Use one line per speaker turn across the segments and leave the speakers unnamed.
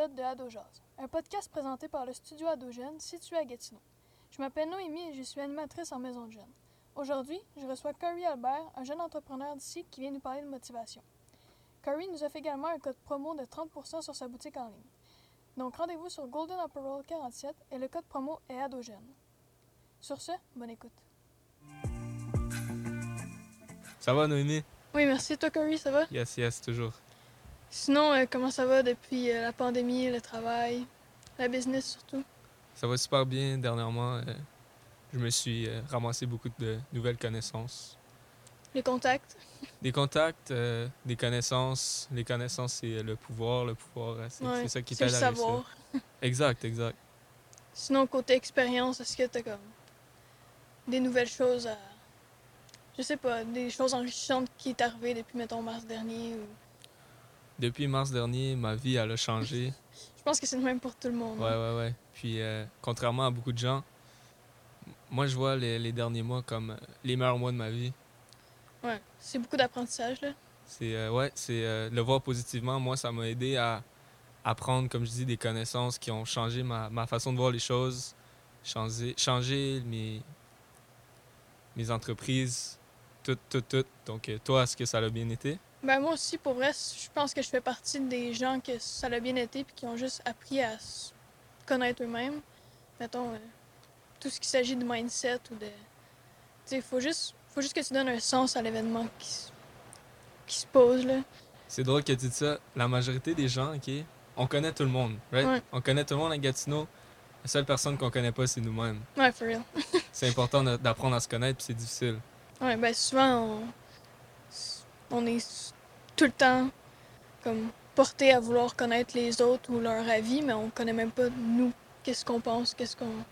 épisode de Ado Jazz, un podcast présenté par le studio Adogène situé à Gatineau. Je m'appelle Noémie et je suis animatrice en maison de jeunes. Aujourd'hui, je reçois Curry Albert, un jeune entrepreneur d'ici qui vient nous parler de motivation. Curry nous offre également un code promo de 30% sur sa boutique en ligne. Donc rendez-vous sur Golden Apparel 47 et le code promo est Adogène. Sur ce, bonne écoute.
Ça va, Noémie?
Oui, merci. Toi, Curry, ça va?
Yes, yes, toujours.
Sinon, euh, comment ça va depuis euh, la pandémie, le travail, la business surtout?
Ça va super bien. Dernièrement, euh, je me suis ramassé beaucoup de nouvelles connaissances.
Les contacts?
Des contacts, des connaissances. Les connaissances, c'est le pouvoir. Le pouvoir, c'est
Ouais,
ça qui t'aide à réussir.
savoir.
Exact, exact.
Sinon, côté expérience, est-ce que t'as comme des nouvelles choses à. Je sais pas, des choses enrichissantes qui est arrivé depuis, mettons, mars dernier ou.
Depuis mars dernier, ma vie, elle a changé.
Je pense que c'est le même pour tout le monde.
Ouais,
hein.
ouais, ouais. Puis, euh, contrairement à beaucoup de gens, moi, je vois les, les derniers mois comme euh, les meilleurs mois de ma vie.
Ouais. C'est beaucoup d'apprentissage, là.
C'est euh, ouais, c'est euh, le voir positivement. Moi, ça m'a aidé à apprendre, comme je dis, des connaissances qui ont changé ma, ma façon de voir les choses, changer, changer mes, mes entreprises, tout, tout, tout. Donc, toi, est-ce que ça l'a bien été?
Ben, moi aussi, pour vrai, je pense que je fais partie des gens que ça l'a bien été puis qui ont juste appris à se connaître eux-mêmes. Mettons, euh, tout ce qui s'agit de mindset ou de. Tu sais, faut juste, faut juste que tu donnes un sens à l'événement qui, se- qui se pose, là.
C'est drôle que tu dis ça. La majorité des gens, OK, on connaît tout le monde, right?
Ouais.
On connaît tout le monde à Gatineau. La seule personne qu'on connaît pas, c'est nous-mêmes.
Ouais, for real.
C'est important d'apprendre à se connaître, puis c'est difficile.
Ouais, ben souvent, on, on est tout le temps comme porté à vouloir connaître les autres ou leur avis, mais on connaît même pas nous qu'est-ce qu'on pense, qu'est-ce qu'on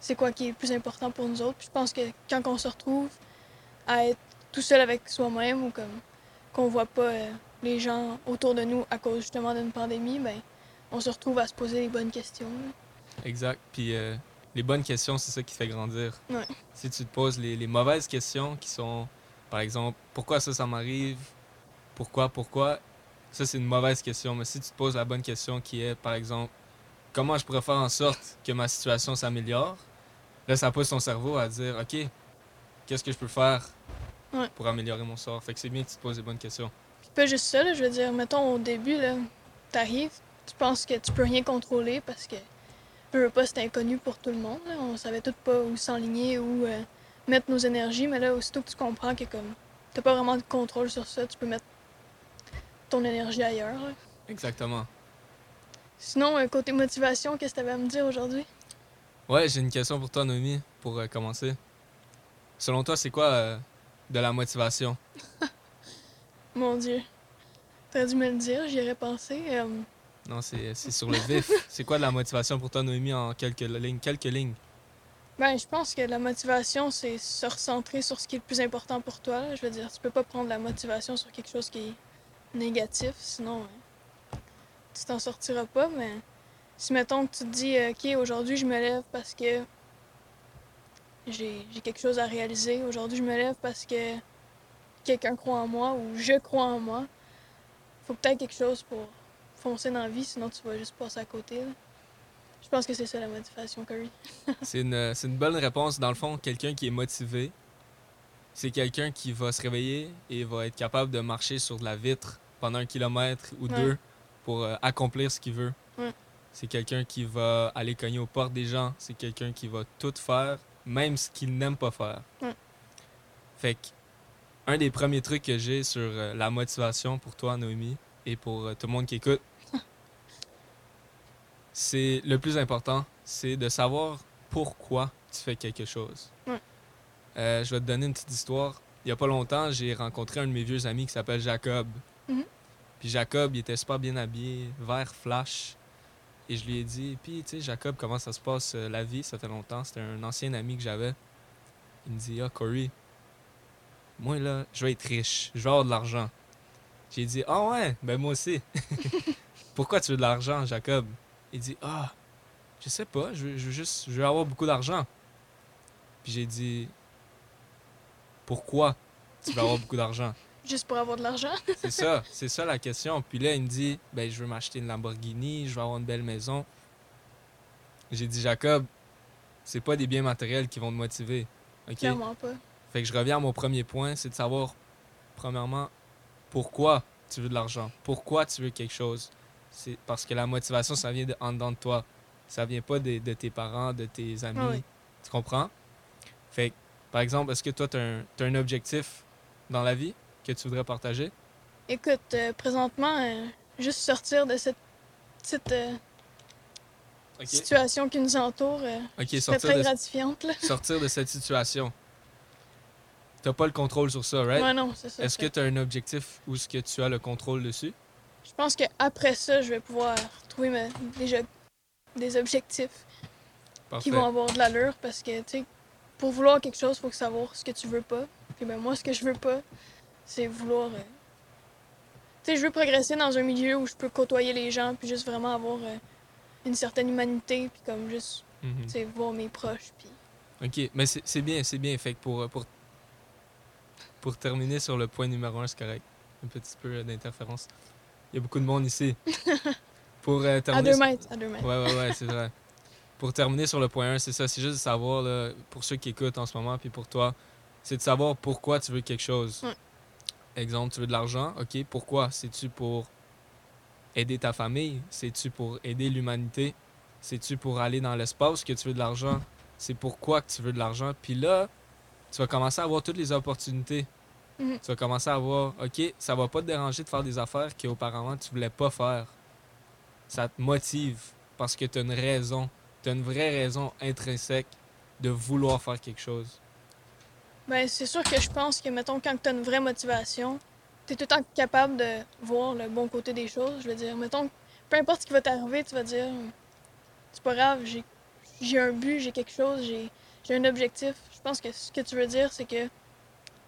c'est quoi qui est le plus important pour nous autres. Puis je pense que quand on se retrouve à être tout seul avec soi-même ou comme qu'on voit pas euh, les gens autour de nous à cause justement d'une pandémie, ben on se retrouve à se poser les bonnes questions. là.
Exact. Puis euh, les bonnes questions, c'est ça qui fait grandir.
Ouais.
Si tu te poses les, les mauvaises questions qui sont, par exemple, pourquoi ça, ça m'arrive? Pourquoi, pourquoi? Ça, c'est une mauvaise question. Mais si tu te poses la bonne question qui est, par exemple, comment je pourrais faire en sorte que ma situation s'améliore? Là, ça pousse ton cerveau à dire, OK, qu'est-ce que je peux faire
Ouais.
pour améliorer mon sort? Fait que c'est bien que tu te poses les bonnes questions.
Puis pas juste ça, là, je veux dire, mettons au début, là, t'arrives, tu penses que tu peux rien contrôler parce que peu pas, c'était inconnu pour tout le monde. là. On savait tout pas où s'enligner, où euh, mettre nos énergies, mais là, aussitôt que tu comprends que comme t'as pas vraiment de contrôle sur ça, tu peux mettre ton énergie ailleurs. là.
Exactement.
Sinon, euh, côté motivation, qu'est-ce que t'avais à me dire aujourd'hui?
Ouais, j'ai une question pour toi, Noémie, pour euh, commencer. Selon toi, c'est quoi euh, de la motivation?
Mon Dieu. T'aurais dû me le dire, j'y aurais pensé. Euh,
Non, c'est c'est sur le vif. c'est quoi de la motivation pour toi, Noémie, en quelques lignes? Quelques lignes?
Ben, je pense que la motivation, c'est se recentrer sur ce qui est le plus important pour toi. Je veux dire, tu peux pas prendre la motivation sur quelque chose qui est négatif, sinon euh, tu t'en sortiras pas. Mais si, mettons, que tu te dis, euh, OK, aujourd'hui, je me lève parce que j'ai quelque chose à réaliser. Aujourd'hui, je me lève parce que quelqu'un croit en moi ou je crois en moi. Faut peut-être quelque chose pour foncer dans la vie, sinon tu vas juste passer à côté. Je pense que c'est ça la motivation, Curry.
C'est une, une bonne réponse. Dans le fond, quelqu'un qui est motivé, c'est quelqu'un qui va se réveiller et va être capable de marcher sur de la vitre pendant un kilomètre ou
Ouais.
deux pour euh, accomplir ce qu'il veut.
Ouais.
C'est quelqu'un qui va aller cogner aux portes des gens. C'est quelqu'un qui va tout faire, même ce qu'il n'aime pas faire.
Ouais.
Fait que, un des premiers trucs que j'ai sur euh, la motivation pour toi, Noémie, et pour euh, tout le monde qui écoute, c'est le plus important, c'est de savoir pourquoi tu fais quelque chose.
Ouais.
Euh, je vais te donner une petite histoire. Il y a pas longtemps, j'ai rencontré un de mes vieux amis qui s'appelle Jacob.
Mhm.
Puis Jacob, il était super bien habillé, vert flash. Et je lui ai dit, puis tu sais, Jacob, comment ça se passe euh, la vie? Ça fait longtemps. C'était un ancien ami que j'avais. Il me dit, ah, Corey, moi là, je vais être riche, je vais avoir de l'argent. J'ai dit, ah ouais, ben moi aussi. Pourquoi tu veux de l'argent, Jacob? Il dit, ah, je sais pas, je veux, je veux juste, je veux avoir beaucoup d'argent. Puis j'ai dit, pourquoi tu veux avoir beaucoup d'argent?
juste pour avoir de l'argent?
C'est ça, c'est ça la question. Puis là, il me dit, ben, je veux m'acheter une Lamborghini, je veux avoir une belle maison. J'ai dit, Jacob, c'est pas des biens matériels qui vont te motiver. OK?
Clairement pas.
Fait que je reviens à mon premier point, c'est de savoir, premièrement, pourquoi tu veux de l'argent? Pourquoi tu veux quelque chose? C'est parce que la motivation, ça vient de en dedans de toi. Ça vient pas de, de tes parents, de tes amis.
Oui.
Tu comprends? Fait que, par exemple, est-ce que toi, tu as, un t'as un objectif dans la vie que tu voudrais partager?
Écoute, euh, présentement, euh, juste sortir de cette petite euh, situation qui nous entoure,
OK,
serait
sortir
très
de,
gratifiante. Là.
sortir de cette situation. T'as pas le contrôle sur ça, right?
Ouais, non, c'est ça.
Est-ce que tu as un objectif où est-ce que tu as le contrôle dessus?
Je pense qu'après ça, je vais pouvoir trouver ma- des, objectifs
Parfait.
qui vont avoir de l'allure parce que, tu sais, pour vouloir quelque chose, il faut que savoir ce que tu veux pas. Puis ben moi, ce que je veux pas, c'est vouloir. euh, Tu sais, je veux progresser dans un milieu où je peux côtoyer les gens, puis juste vraiment avoir euh, une certaine humanité, puis comme juste,
Mhm.
tu sais, voir mes proches, puis.
OK, mais c'est bien, c'est bien. Fait que pour, euh, pour, pour terminer sur le point numéro un, c'est correct. Un petit peu d'interférence. Il y a beaucoup de monde ici. pour euh,
À
terminer...
deux
sur-
mètres, à deux mètres.
Ouais, ouais, ouais, c'est vrai. Pour terminer sur le point 1, c'est ça. C'est juste de savoir, là, pour ceux qui écoutent en ce moment, puis pour toi, c'est de savoir pourquoi tu veux quelque chose. Exemple, tu veux de l'argent. OK, pourquoi? C'est-tu pour aider ta famille? C'est-tu pour aider l'humanité? C'est-tu pour aller dans l'espace que tu veux de l'argent? C'est pourquoi que tu veux de l'argent? Puis là, tu vas commencer à avoir toutes les opportunités.
Mhm.
Tu vas commencer à voir, OK, ça va pas te déranger de faire des affaires qu'auparavant tu voulais pas faire. Ça te motive parce que tu as une raison, tu as une vraie raison intrinsèque de vouloir faire quelque chose.
Ben, c'est sûr que je pense que, mettons, quand tu as une vraie motivation, tu es tout le temps capable de voir le bon côté des choses. Je veux dire, mettons, peu importe ce qui va t'arriver, tu vas dire, c'est pas grave, j'ai j'ai un but, j'ai quelque chose, j'ai un objectif. Je pense que ce que tu veux dire, c'est que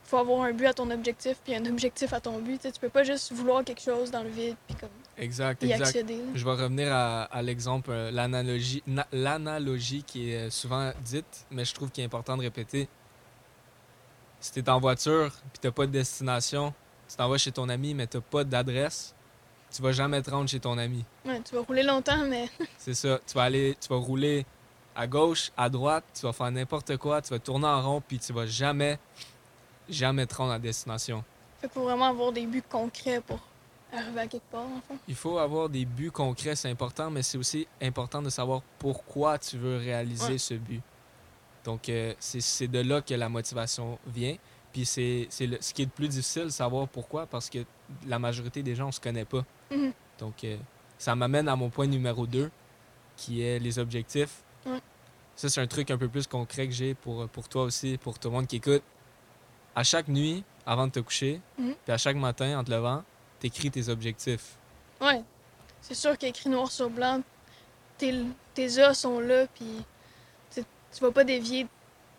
faut avoir un but à ton objectif, puis un objectif à ton but. Tu peux pas juste vouloir quelque chose dans le vide, puis comme
Exact,
y
exact.
accéder. là.
Je vais revenir à, à l'exemple, euh, l'analogie, na- l'analogie qui est euh, souvent dite, mais je trouve qu'il est important de répéter. Si tu es en voiture puis tu pas de destination, tu t'en vas chez ton ami, mais tu pas d'adresse, tu vas jamais te rendre chez ton ami.
Ouais, tu vas rouler longtemps, mais
C'est ça. Tu vas aller, tu vas rouler à gauche, à droite, tu vas faire n'importe quoi, tu vas tourner en rond, puis tu vas jamais, jamais te rendre à destination.
il faut vraiment avoir des buts concrets pour arriver à quelque part, en fond.
Il faut avoir des buts concrets, c'est important, mais c'est aussi important de savoir pourquoi tu veux réaliser
Ouais.
ce but. Donc, euh, c'est de là que la motivation vient. Puis c'est ce qui est le plus difficile, savoir pourquoi, parce que la majorité des gens, on se connaît pas.
Mhm.
Donc, euh, ça m'amène à mon point numéro 2, qui est les objectifs.
Ouais.
Ça, c'est un truc un peu plus concret que j'ai pour, pour toi aussi, pour tout le monde qui écoute. À chaque nuit, avant de te coucher,
Mhm.
puis à chaque matin, en te levant, t'écris tes objectifs.
Ouais. C'est sûr qu'écrit noir sur blanc, tes, tes A sont là, puis tu vas pas dévier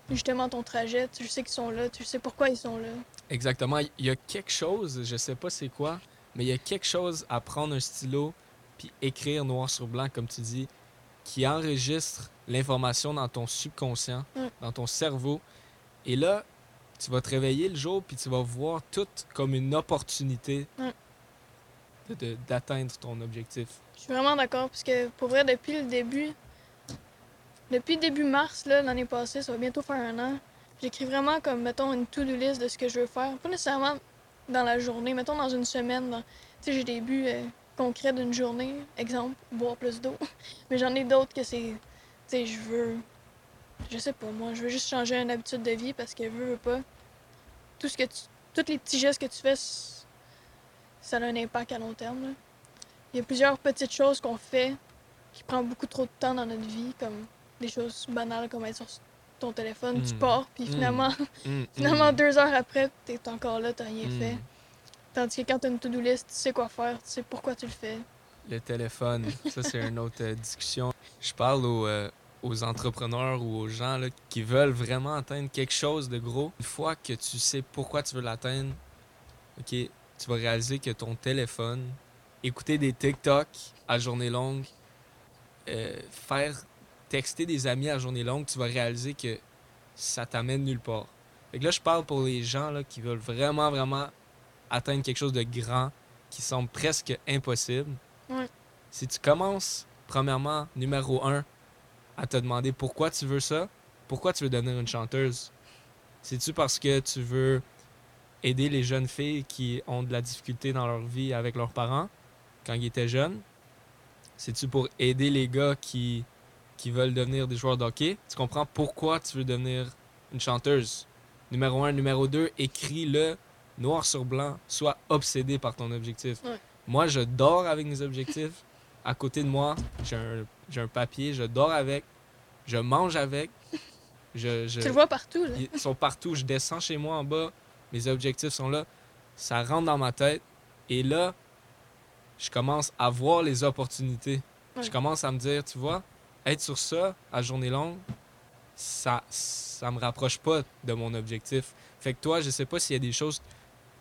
justement ton trajet. Tu sais qu'ils sont là, tu sais pourquoi ils sont là.
Exactement. Il y a quelque chose, je sais pas c'est quoi, mais il y a quelque chose à prendre un stylo puis écrire noir sur blanc, comme tu dis, qui enregistre l'information dans ton subconscient, dans ton cerveau. Et là, tu vas te réveiller le jour puis tu vas voir tout comme une opportunité de- de- d'atteindre ton objectif.
Je suis vraiment d'accord, parce que pour vrai, depuis le début, depuis début mars, l'année passée, ça va bientôt faire un an, j'écris vraiment comme, mettons, une to-do list de ce que je veux faire. Pas nécessairement dans la journée, mettons dans une semaine. dans- Tu sais, j'ai des buts euh, concrets d'une journée. Exemple, boire plus d'eau. Mais j'en ai d'autres que c'est, tu sais, je veux, je sais pas, moi, je veux juste changer une habitude de vie parce que veux, veux pas. Tout ce que tu, tous les petits gestes que tu fais, ça a un impact à long terme. là. Il y a plusieurs petites choses qu'on fait qui prennent beaucoup trop de temps dans notre vie, comme des choses banales comme être sur ton téléphone, tu
Mm.
pars, puis
Mm.
finalement,
Mm,
finalement deux heures après, t'es encore là, t'as rien fait. Tandis que quand t'as une to-do list, tu sais quoi faire, tu sais pourquoi tu le fais.
Le téléphone, ça c'est une autre euh, discussion. Je parle aux, euh, aux entrepreneurs ou aux gens là, qui veulent vraiment atteindre quelque chose de gros. Une fois que tu sais pourquoi tu veux l'atteindre, ok, tu vas réaliser que ton téléphone, écouter des TikTok à journée longue, euh, faire texter des amis à journée longue, tu vas réaliser que ça t'amène nulle part. Fait que là, je parle pour les gens là, qui veulent vraiment, vraiment atteindre quelque chose de grand qui semble presque impossible,
Ouais.
si tu commences, premièrement, numéro un, à te demander pourquoi tu veux ça, pourquoi tu veux devenir une chanteuse, c'est-tu parce que tu veux aider les jeunes filles qui ont de la difficulté dans leur vie avec leurs parents quand ils étaient jeunes? C'est-tu pour aider les gars qui, qui veulent devenir des joueurs de hockey? Tu comprends pourquoi tu veux devenir une chanteuse? Numéro un, numéro deux, écris-le noir sur blanc. Sois obsédé par ton objectif.
Ouais.
Moi, je dors avec mes objectifs. À côté de moi, j'ai un, papier, je dors avec, je mange avec. Je, je-
Tu le vois partout, là.
ils sont partout. Je descends chez moi en bas. Mes objectifs sont là. Ça rentre dans ma tête. Et là, je commence à voir les opportunités.
Ouais.
Je commence à me dire, tu vois, être sur ça à journée longue, ça ça me rapproche pas de mon objectif. Fait que toi, je sais pas s'il y a des choses,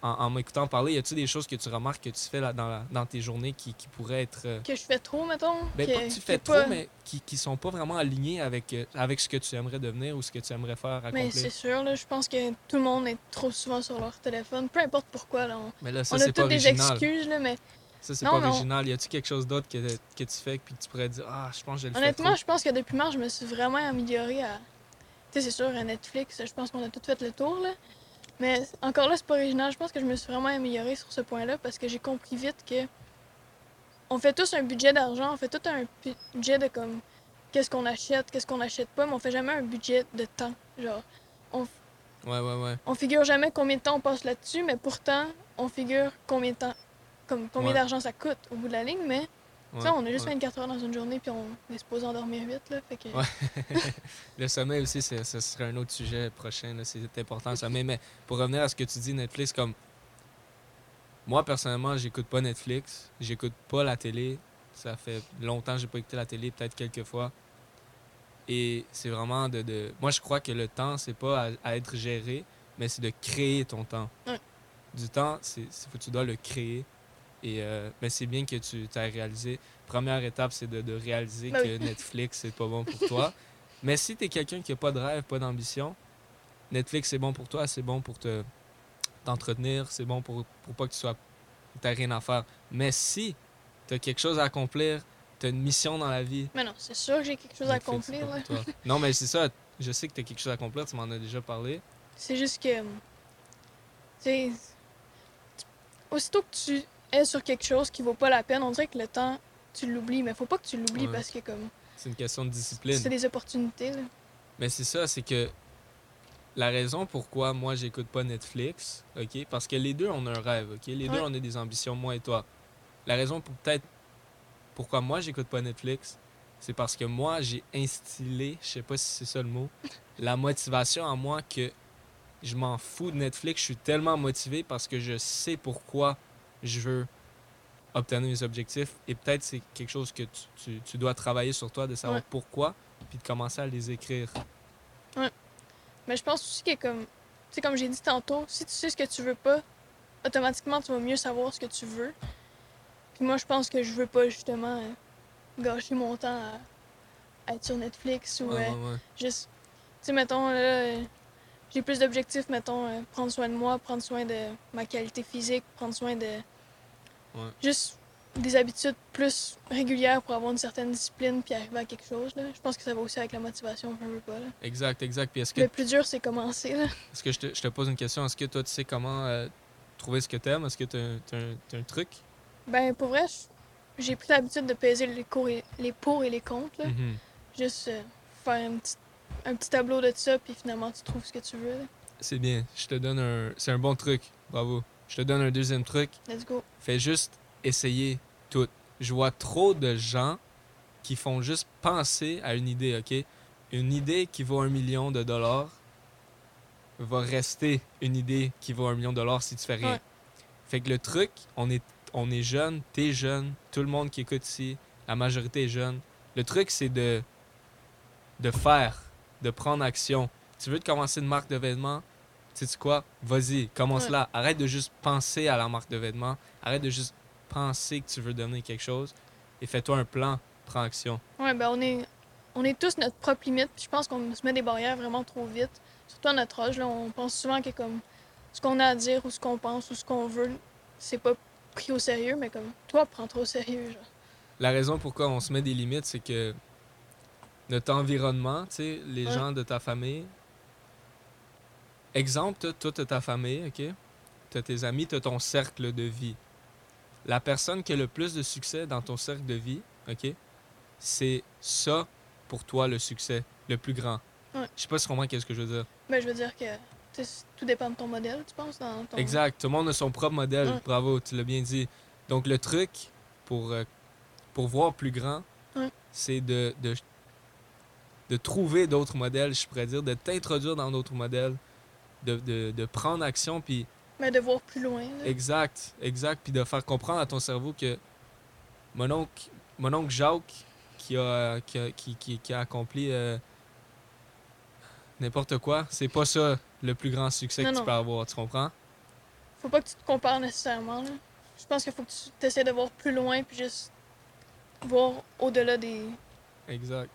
en, en m'écoutant parler, y a-tu des choses que tu remarques que tu fais là, dans, la- dans tes journées qui, qui pourraient être... euh,
Que je fais trop, mettons?
ben,
que,
pas que tu fais trop,
pas-
mais qui, qui sont pas vraiment alignés avec, euh, avec ce que tu aimerais devenir ou ce que tu aimerais faire, accomplir.
Mais c'est sûr, là, je pense que tout le monde est trop souvent sur leur téléphone, peu importe pourquoi. Là, on,
Mais là, ça,
on a toutes des excuses, là, mais
Ça, c'est pas
mais on-
original. Y a-tu quelque chose d'autre que, que tu fais puis que tu pourrais dire Ah, je pense que je le
honnêtement, je pense que depuis mars, je me suis vraiment améliorée à. Tu sais, c'est sûr, à Netflix, je pense qu'on a tout fait le tour, là. Mais encore là, c'est pas original. Je pense que je me suis vraiment améliorée sur ce point-là parce que j'ai compris vite que. On fait tous un budget d'argent, on fait tout un budget de comme. Qu'est-ce qu'on achète, qu'est-ce qu'on achète pas, mais on fait jamais un budget de temps. Genre,
Ouais, ouais, ouais.
on figure jamais combien de temps on passe là-dessus, mais pourtant, on figure combien de temps, comme combien d'argent ça coûte au bout de la ligne, mais
ouais,
on a juste
ouais.
24 heures dans une journée, puis on est supposé en dormir 8, là, fait que...
Ouais. Le sommeil aussi, ce serait un autre sujet prochain. C'est important, le sommeil. Mais pour revenir à ce que tu dis, Netflix, comme. Moi, personnellement, j'écoute pas Netflix. J'écoute pas la télé. Ça fait longtemps que j'ai pas écouté la télé, peut-être quelques fois. Et c'est vraiment de, de- Moi, je crois que le temps, c'est pas à, à être géré, mais c'est de créer ton temps. Du temps, c'est c'est- faut- tu dois le créer. Et euh, mais c'est bien que tu as réalisé. Première étape, c'est de, de réaliser
Ben
que
oui.
Netflix, c'est pas bon pour toi. Mais si tu es quelqu'un qui a pas de rêve, pas d'ambition, Netflix, c'est bon pour toi, c'est bon pour te t'entretenir, c'est bon pour, pour pas que tu sois t'as rien à faire. Mais si tu as quelque chose à accomplir, tu as une mission dans la vie,
Mais non, c'est sûr que j'ai quelque chose à
Netflix,
accomplir, là.
Non, mais c'est ça, je sais que tu as quelque chose à accomplir, tu m'en as déjà parlé.
C'est juste que... Tu. Aussitôt que tu sur quelque chose qui vaut pas la peine, on dirait que le temps, tu l'oublies, mais faut pas que tu l'oublies
Ouais.
parce que, comme,
C'est une question de discipline.
c'est des opportunités, là.
Mais c'est ça, c'est que la raison pourquoi moi j'écoute pas Netflix, ok, parce que les deux on a un rêve, ok, les deux on a des ambitions, moi et toi. La raison pour peut-être pourquoi moi j'écoute pas Netflix, c'est parce que moi j'ai instillé, je sais pas si c'est ça le mot, la motivation en moi que je m'en fous de Netflix, je suis tellement motivé parce que je sais pourquoi je veux obtenir mes objectifs et peut-être c'est quelque chose que tu, tu- tu dois travailler sur toi de savoir
Ouais.
pourquoi puis de commencer à les écrire.
Mais je pense aussi que comme comme j'ai dit tantôt, si tu sais ce que tu veux pas, automatiquement tu vas mieux savoir ce que tu veux. Puis moi je pense que je veux pas justement euh, gâcher mon temps à, à être sur Netflix ou
Ouais,
euh,
ouais, ouais.
juste tu sais mettons là euh, j'ai plus d'objectifs mettons euh, prendre soin de moi, prendre soin de ma qualité physique, prendre soin de
Ouais.
juste des habitudes plus régulières pour avoir une certaine discipline puis arriver à quelque chose là. Je pense que ça va aussi avec la motivation, je veux pas là.
Exact, exact. Puis est-ce que,
Le plus dur c'est commencer là.
est-ce que je, te, je te pose une question? Est-ce que toi, tu sais comment euh, trouver ce que tu aimes? Est-ce que tu as, un truc?
Ben, pour vrai, j'ai pris l'habitude de peser les, cours et, les pour et les contre. là.
Mhm.
Juste euh, faire un petit, un petit tableau de ça, puis finalement, tu trouves ce que tu veux.
C'est bien. Je te donne un. C'est un bon truc. Bravo. Je te donne un deuxième truc.
Let's go.
Fais juste essayer tout. Je vois trop de gens qui font juste penser à une idée, OK? Une idée qui vaut un million de dollars va rester une idée qui vaut un million de dollars si tu fais rien.
Ouais.
Fait que le truc, on est, on est jeune, t'es jeune, tout le monde qui écoute ici, la majorité est jeune. Le truc, c'est de, de faire, de prendre action. Tu veux te commencer une marque de vêtements? Tu sais quoi? Vas-y, commence
Ouais.
là. Arrête de juste penser à la marque de vêtements. Arrête de juste penser que tu veux devenir quelque chose. Et fais-toi un plan, prends action.
Ouais, ben, on est, on est tous notre propre limite, puis je pense qu'on se met des barrières vraiment trop vite. Surtout à notre âge, là, on pense souvent que comme ce qu'on a à dire ou ce qu'on pense ou ce qu'on veut, c'est pas pris au sérieux, mais comme toi, prends trop au sérieux. Genre.
La raison pourquoi on se met des limites, c'est que notre environnement, tu sais, les
Ouais.
gens de ta famille. Exemple, toi, t'as ta famille, OK? T'as tes amis, t'as ton cercle de vie. La personne qui a le plus de succès dans ton cercle de vie, OK? C'est ça, pour toi, le succès, le plus grand.
Ouais.
Je sais pas si tu comprends qu'est-ce que je veux dire.
Ben, je veux dire que tout dépend de ton modèle, tu penses, dans ton...
Exact. Tout le monde a son propre modèle.
Ouais.
Bravo, tu l'as bien dit. Donc, le truc pour, euh, pour voir plus grand,
Ouais.
c'est de, de, de trouver d'autres modèles, je pourrais dire, de t'introduire dans d'autres modèles, de, de, de prendre action, puis
Mais de voir plus loin. là.
exact, exact, puis de faire comprendre à ton cerveau que mon oncle, mon oncle Jacques, qui a, qui a, qui, qui- qui a accompli euh, n'importe quoi, c'est pas ça le plus grand succès
Non,
que tu peux avoir, tu comprends?
Faut pas que tu te compares nécessairement. Là. Je pense qu'il faut que tu essaies de voir plus loin puis juste voir au-delà des,
Exact.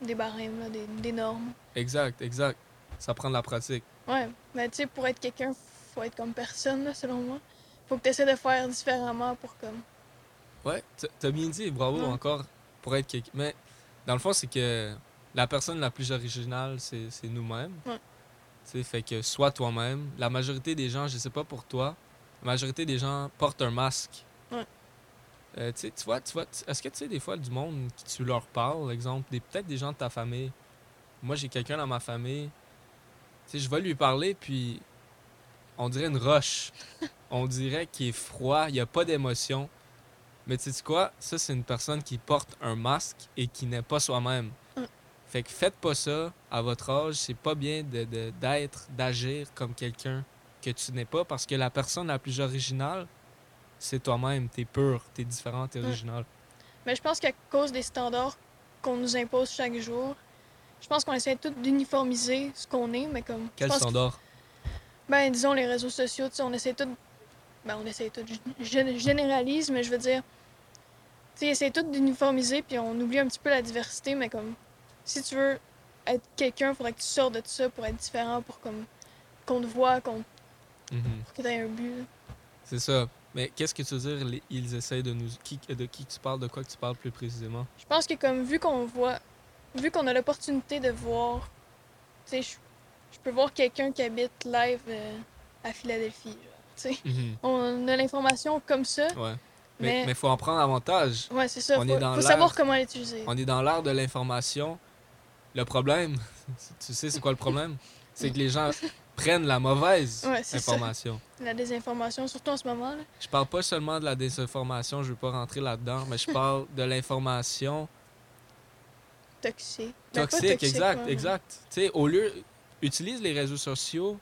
des barèmes, là, des, des normes.
Exact, exact. Ça prend de la pratique.
Ouais, mais tu sais, pour être quelqu'un, faut être comme personne, là, selon moi. Faut que tu essaies de faire différemment pour comme.
Ouais, t'as bien dit, bravo
Ouais.
encore pour être quelqu'un. Mais dans le fond, c'est que la personne la plus originale, c'est nous-mêmes.
Ouais.
Tu sais, fait que sois toi-même. La majorité des gens, je sais pas pour toi, la majorité des gens portent un masque.
Ouais.
Euh, tu sais, tu vois, tu vois, est-ce que tu sais des fois du monde qui tu leur parles, exemple, des peut-être des gens de ta famille. Moi, j'ai quelqu'un dans ma famille. Sais, je vais lui parler puis on dirait une roche. on dirait qu'il est froid, il y a pas d'émotion. Mais tu sais quoi? Ça, c'est une personne qui porte un masque et qui n'est pas soi-même.
Mm.
Fait que faites pas ça à votre âge. C'est pas bien de- d'être, d'agir comme quelqu'un que tu n'es pas parce que la personne la plus originale, c'est toi-même. T'es pur, t'es différent, t'es
Mm.
original.
Mais je pense qu'à cause des standards qu'on nous impose chaque jour, je pense qu'on essaie tout d'uniformiser ce qu'on est, mais comme.
Quel
pense que-
standard?
Ben, disons, les réseaux sociaux, tu sais, on essaie tout. Ben, on essaie tout. Je généralise, mais je veux dire. Tu sais, essaie tout d'uniformiser, puis on oublie un petit peu la diversité, mais comme. Si tu veux être quelqu'un, faudrait que tu sortes de tout ça pour être différent, pour comme. Qu'on te voit, qu'on,
Mhm.
pour que tu un but.
C'est ça. Mais qu'est-ce que tu veux dire, les- ils essayent de nous. Qui, de qui tu parles, de quoi que tu parles plus précisément?
Je pense que, comme, vu qu'on voit. Vu qu'on a l'opportunité de voir. Tu sais, je, peux voir quelqu'un qui habite live euh, à Philadelphie, sais.
Mhm.
On a l'information comme ça,
Ouais. Mais il faut en prendre avantage.
Ouais, c'est ça.
on
faut
est dans
faut
l'ère-
savoir comment l'utiliser.
On est dans l'ère de l'information. Le problème, tu sais c'est quoi le problème? C'est que les gens prennent la mauvaise
Ouais, c'est ça.
information.
La désinformation, surtout en ce moment. Là.
Je parle pas seulement de la désinformation, je veux pas rentrer là-dedans, mais je parle de l'information
Toxique. Ben,
toxique, exact,
ouais,
exact. Tu sais, au lieu, utilise les réseaux sociaux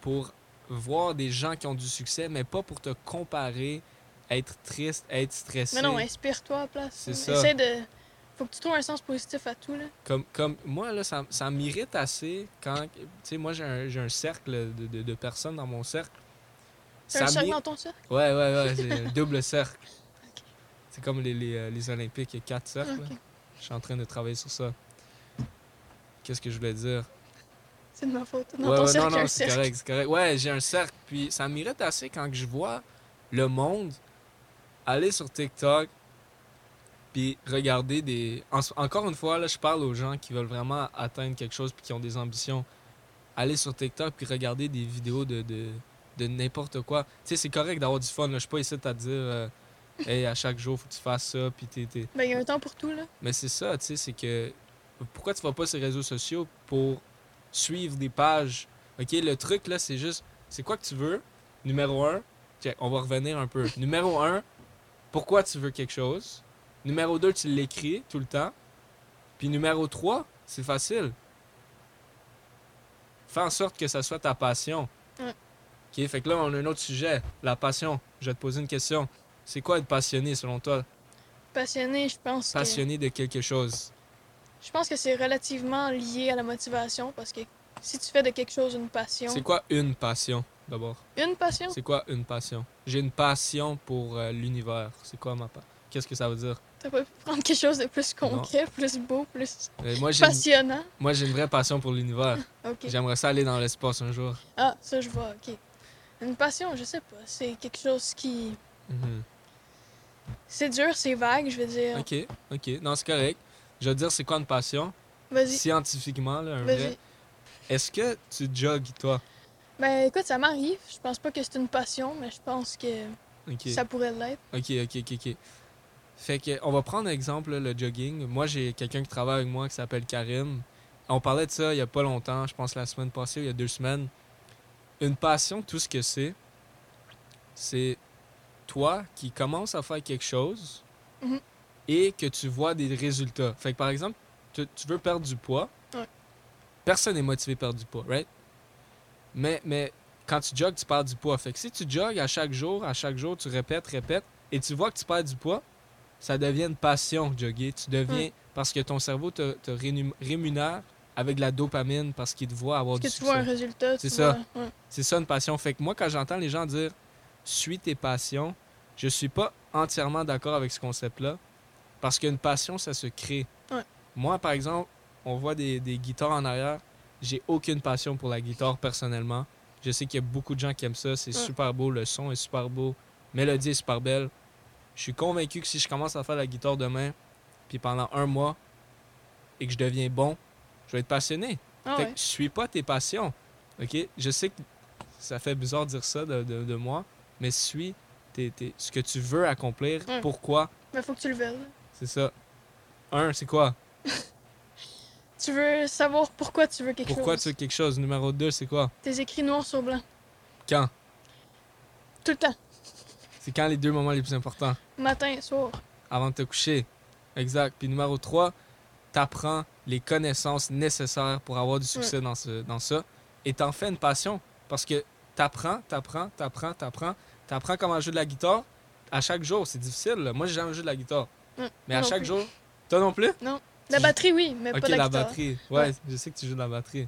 pour voir des gens qui ont du succès, mais pas pour te comparer, être triste, être stressé.
Mais non, inspire-toi à la place.
C'est ça.
Essaie de. Faut que tu trouves un sens positif à tout. Là.
Comme, comme moi, là, ça, ça m'irrite assez quand. Tu sais, moi, j'ai un, cercle de, de- de personnes dans mon cercle.
C'est un cercle dans ton cercle?
Ouais, ouais, ouais, c'est un double cercle. C'est comme les, les, euh, les Olympiques, il y a quatre cercles. Je suis en train de travailler sur ça. Qu'est-ce que je voulais dire?
C'est de ma faute.
Ouais,
ton
ouais,
cercle,
non, non, c'est correct, c'est correct. Ouais, j'ai un cercle. Puis ça m'irrite assez quand je vois le monde aller sur TikTok puis regarder des... en- encore une fois, là, je parle aux gens qui veulent vraiment atteindre quelque chose puis qui ont des ambitions. Aller sur TikTok puis regarder des vidéos de, de, de n'importe quoi. Tu sais, c'est correct d'avoir du fun. Là. Je suis pas ici à te dire... euh, hey, à chaque jour, faut que tu fasses ça, puis t'es- t'es-
Ben, il y a un temps pour tout. Là.
mais c'est ça, tu sais, c'est que pourquoi tu vas pas sur les réseaux sociaux pour suivre des pages? OK, le truc là, c'est juste c'est quoi que tu veux? Numéro un, check, on va revenir un peu. Numéro un, pourquoi tu veux quelque chose? Numéro deux, tu l'écris tout le temps. Puis numéro trois, c'est facile. Fais en sorte que ça soit ta passion. OK, fait que là, on a un autre sujet, la passion. Je vais te poser une question. C'est quoi être passionné selon toi?
Passionné, je pense que.
Passionné de quelque chose.
Je pense que c'est relativement lié à la motivation parce que si tu fais de quelque chose une passion.
C'est quoi une passion, d'abord?
Une passion?
C'est quoi une passion? J'ai une passion pour euh, l'univers. C'est quoi ma passion? Qu'est-ce que ça veut dire?
T'as pas pu prendre quelque chose de plus concret, plus beau, plus
moi, une,
passionnant?
moi, j'ai une vraie passion pour l'univers. J'aimerais ça aller dans l'espace un jour.
Ah, ça, je vois, ok. Une passion, je sais pas. C'est quelque chose qui.
Mhm.
C'est dur, c'est vague, je veux dire.
Ok, ok. Non, c'est correct. Je veux dire, c'est quoi une passion?
Vas-y,
Scientifiquement, là, un vrai.
vas-y.
Est-ce que tu jogues, toi?
Ben écoute, ça m'arrive. Je pense pas que c'est une passion, mais je pense que ça pourrait l'être.
Ok, ok, ok, ok. Fait que, on va prendre un exemple, là, le jogging. Moi, j'ai quelqu'un qui travaille avec moi qui s'appelle Karim. On parlait de ça il y a pas longtemps, je pense la semaine passée, ou il y a deux semaines. Une passion, tout ce que c'est, c'est toi qui commences à faire quelque chose
Mhm.
et que tu vois des résultats. Fait que, par exemple, tu, tu veux perdre du poids.
Ouais.
Personne n'est motivé par du poids, right? Mais, mais quand tu jogues, tu perds du poids. Fait que si tu jogues à chaque jour, à chaque jour, tu répètes, répètes, et tu vois que tu perds du poids, ça devient une passion, jogger. Tu deviens...
Mm.
Parce que ton cerveau te, rémunère avec de la dopamine parce qu'il te voit avoir
Parce
du
que tu vois un résultat.
C'est ça.
ouais.
C'est ça une passion. Fait que moi, quand j'entends les gens dire « suis tes passions », je suis pas entièrement d'accord avec ce concept-là parce qu'une passion, ça se crée.
Ouais.
Moi, par exemple, on voit des, des guitares en arrière. J'ai aucune passion pour la guitare personnellement. Je sais qu'il y a beaucoup de gens qui aiment ça. C'est
Ouais.
super beau. Le son est super beau. Mélodie est super belle. Je suis convaincu que si je commence à faire la guitare demain, puis pendant un mois, et que je deviens bon, je vais être passionné.
Ah
Fait
ouais.
que suis pas tes passions. OK? Je sais que ça fait bizarre de dire ça de, de- de moi, mais suis tes- tes- ce que tu veux accomplir.
Ouais.
Pourquoi?
Mais faut que tu le veuilles.
C'est ça. Un, c'est quoi?
Tu veux savoir pourquoi tu veux quelque
Pourquoi
chose.
tu veux quelque chose? Numéro deux, c'est quoi?
Tes écrits noir sur blanc.
Quand?
Tout le temps.
C'est quand les deux moments les plus importants?
Matin et soir.
Avant de te coucher. Exact. Puis numéro 3, t'apprends les connaissances nécessaires pour avoir du succès dans, ce, dans ça. Et t'en fais une passion. Parce que t'apprends, t'apprends, t'apprends, t'apprends. T'apprends comment jouer de la guitare. À chaque jour, c'est difficile. là. Moi, j'ai jamais joué de la guitare.
Ouais,
Mais à
non
chaque
plus.
jour, toi non plus?
La
Tu-
batterie, oui, mais pas la,
la
guitare.
batterie. Ouais,
Ouais.
je sais que tu joues de la batterie.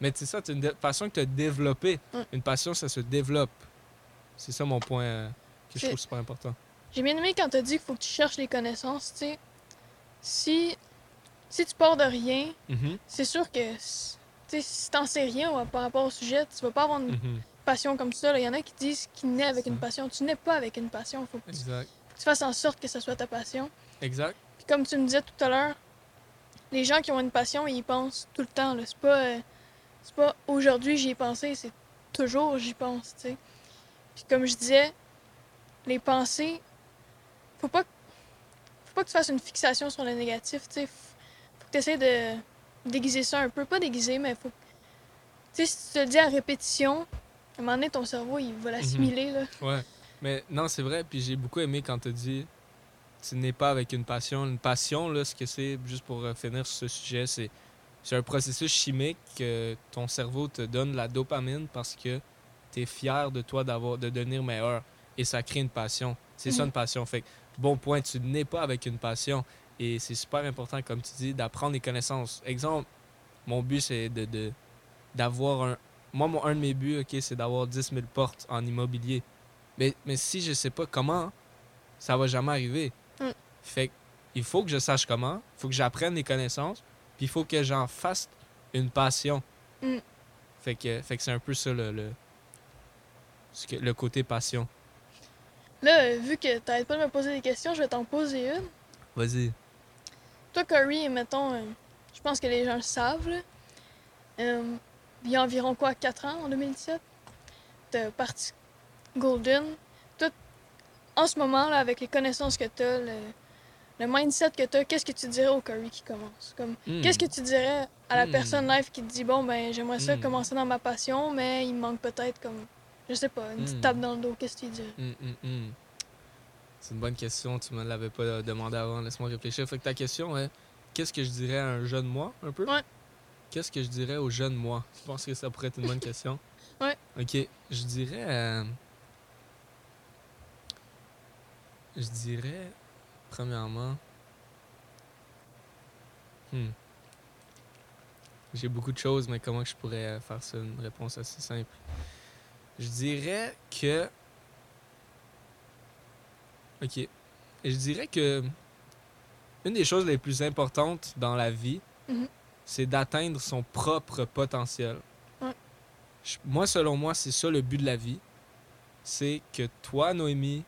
Mais c'est ça, c'est une passion que tu as développée.
Ouais.
Une passion, ça se développe. C'est ça mon point euh, que je trouve super important.
J'ai bien aimé quand t'as dit qu'il faut que tu cherches les connaissances, tu sais. Si, si tu pars de rien,
Mhm,
c'est sûr que s- tu sais, si t'en sais rien ouais, par rapport au sujet, tu vas pas avoir une
mhm.
Passion comme ça. Il y en a qui disent qu'ils naissent avec une passion. Tu n'es pas avec une passion. faut que tu,
Exact.
tu fasses en sorte que ça soit ta passion.
Exact.
Puis comme tu me disais tout à l'heure, les gens qui ont une passion, ils y pensent tout le temps. C'est pas, euh, c'est pas aujourd'hui j'y ai pensé, c'est toujours j'y pense, tu sais. Puis comme je disais, les pensées, faut pas, que- faut pas que tu fasses une fixation sur le négatif, tu sais. Faut que tu essaies de déguiser ça un peu. Pas déguiser, mais faut. Tu sais, si tu te le dis à répétition, un moment donné, ton cerveau, il va l'assimiler, là.
Ouais. Mais non, c'est vrai. Puis j'ai beaucoup aimé quand tu dit tu n'es pas avec une passion. Une passion, là, ce que c'est, juste pour euh, finir sur ce sujet, c'est c'est un processus chimique que ton cerveau te donne la dopamine parce que tu es fier de toi d'avoir de devenir meilleur. Et ça crée une passion. C'est ça
Mhm.
une passion. Fait que, bon point, tu n'es pas avec une passion. Et c'est super important, comme tu dis, d'apprendre les connaissances. Exemple, mon but, c'est de, de- d'avoir un. Moi, mon, un de mes buts, OK, c'est d'avoir 10 000 portes en immobilier. Mais, mais si je sais pas comment, ça va jamais arriver.
Mm.
Fait il faut que je sache comment, il faut que j'apprenne les connaissances, puis il faut que j'en fasse une passion.
Mm.
Fait que, fait que c'est un peu ça le, le, le côté passion.
Là, vu que t'arrêtes pas de me poser des questions, je vais t'en poser une.
Vas-y.
Toi, Corey, mettons, euh, je pense que les gens le savent, là. Euh, il y a environ quoi, 4 ans, en 2017? T'as parti Golden. Toi, en ce moment, là, avec les connaissances que t'as, le, le mindset que t'as, qu'est-ce que tu dirais au Corey qui commence? Comme,
Hmm.
Qu'est-ce que tu dirais à la
Hmm.
personne live qui te dit, bon, ben, j'aimerais ça
Hmm.
commencer dans ma passion, mais il me manque peut-être comme, je sais pas, une petite tape dans le dos, qu'est-ce que tu dirais?
C'est une bonne question, tu me l'avais pas euh, demandé avant, laisse-moi réfléchir. Fait que ta question est qu'est-ce que je dirais à un jeune moi, un peu?
Ouais.
Qu'est-ce que je dirais au jeune moi? Tu penses que ça pourrait être une bonne question
Ouais.
Ok, je dirais. euh, Je dirais, premièrement. Hmm. J'ai beaucoup de choses, mais comment je pourrais faire ça? Une réponse assez simple Je dirais que Ok. je dirais que une des choses les plus importantes dans la vie,
Mhm.
C'est d'atteindre son propre potentiel.
Ouais.
Je- Moi, selon moi, c'est ça le but de la vie. C'est que toi, Noémie,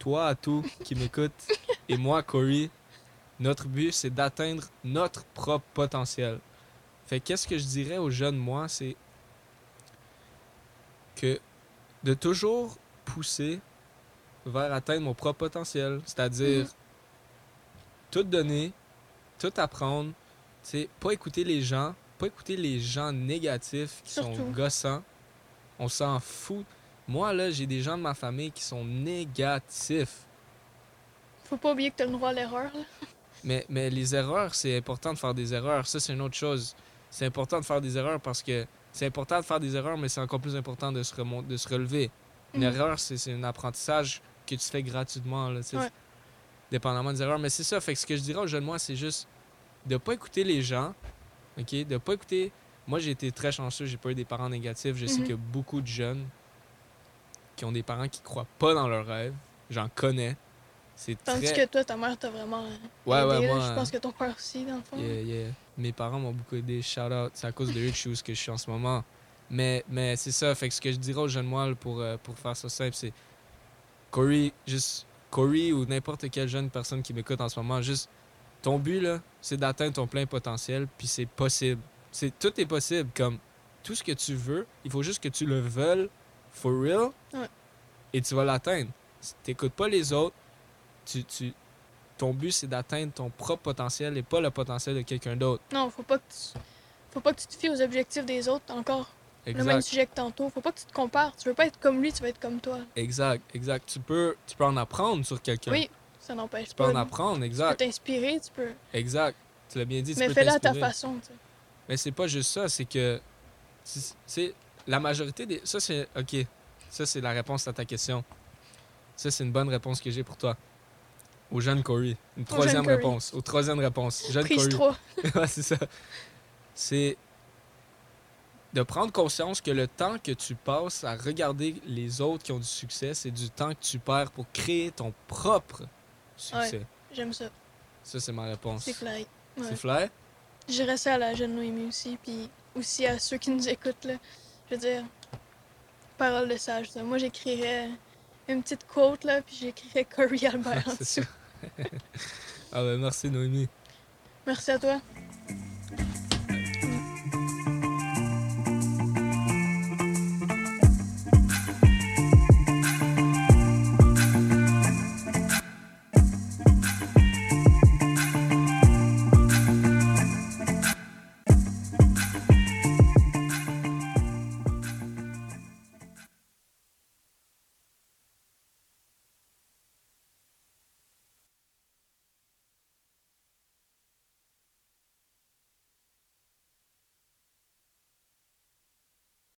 toi, à tout qui m'écoute, et moi, Corey, notre but, c'est d'atteindre notre propre potentiel. Fait qu'est-ce que je dirais aux jeunes, moi, c'est que de toujours pousser vers atteindre mon propre potentiel, c'est-à-dire
Mhm.
tout donner, tout apprendre, tu sais, pas écouter les gens, pas écouter les gens négatifs qui sont gossants. On s'en fout. Moi, là, j'ai des gens de ma famille qui sont négatifs.
Faut pas oublier que t'as le droit à l'erreur. là.
Mais, mais les erreurs, c'est important de faire des erreurs. Ça, c'est une autre chose. C'est important de faire des erreurs parce que c'est important de faire des erreurs, mais c'est encore plus important de se, de se relever. Une
Mhm.
erreur, c'est un apprentissage que tu fais gratuitement, là, tu
Ouais.
Dépendamment des erreurs. Mais c'est ça. Fait que ce que je dirais aux jeunes, moi, c'est juste de pas écouter les gens, OK? De pas écouter... Moi, j'ai été très chanceux, j'ai pas eu des parents négatifs. Je sais
Mhm.
a beaucoup de jeunes qui ont des parents qui croient pas dans leurs rêves. J'en connais. C'est
Tandis
très...
que toi, ta mère t'a vraiment
Ouais, ouais,
aidé,
moi,
Je pense que ton père aussi, dans le fond.
Yeah, yeah. Mes parents m'ont beaucoup aidé. Shout out. C'est à cause de eux que je suis en ce moment. Mais, mais c'est ça. Fait que ce que je dirais aux jeunes moi pour, euh, pour faire ça simple, c'est Corey, juste Corey ou n'importe quelle jeune personne qui m'écoute en ce moment, juste ton but là, c'est d'atteindre ton plein potentiel, puis c'est possible. C'est tout est possible. Comme tout ce que tu veux, il faut juste que tu le veuilles for real,
Ouais.
et tu vas l'atteindre. Si t'écoutes pas les autres, tu, tu, ton but c'est d'atteindre ton propre potentiel et pas le potentiel de quelqu'un d'autre.
Non, faut pas que tu... Faut pas que tu te fies aux objectifs des autres. Encore le même
Exact,
sujet que tantôt. Faut pas que tu te compares. Tu veux pas être comme lui, tu veux être comme toi.
exact, exact. Tu peux, tu peux en apprendre sur quelqu'un.
Oui, ça n'empêche
Tu peux
pas.
en apprendre,
Tu peux
exact,
t'inspirer, tu peux.
exact. Tu l'as bien dit, tu
Mais fais-le à ta façon, tu sais.
Mais c'est pas juste ça, c'est que c'est- la majorité des ça c'est OK. Ça c'est la réponse à ta question. Ça c'est une bonne réponse que j'ai pour toi. Au jeune Corey, une troisième réponse, au troisième réponse. Jeune
Prise
Corey.
3.
Ouais, c'est ça. C'est de prendre conscience que le temps que tu passes à regarder les autres qui ont du succès, c'est du temps que tu perds pour créer ton propre succès.
J'aime ça.
Ça, c'est ma réponse.
C'est clair. Ouais.
C'est flair?
J'irais ça à la jeune Noémie aussi, puis aussi à ceux qui nous écoutent, là. Je veux dire, parole de sage, ça. Moi, j'écrirais une petite quote, là, puis j'écrirais Corey Albert en
C'est
dessous.
ah ben merci Noémie.
Merci à toi.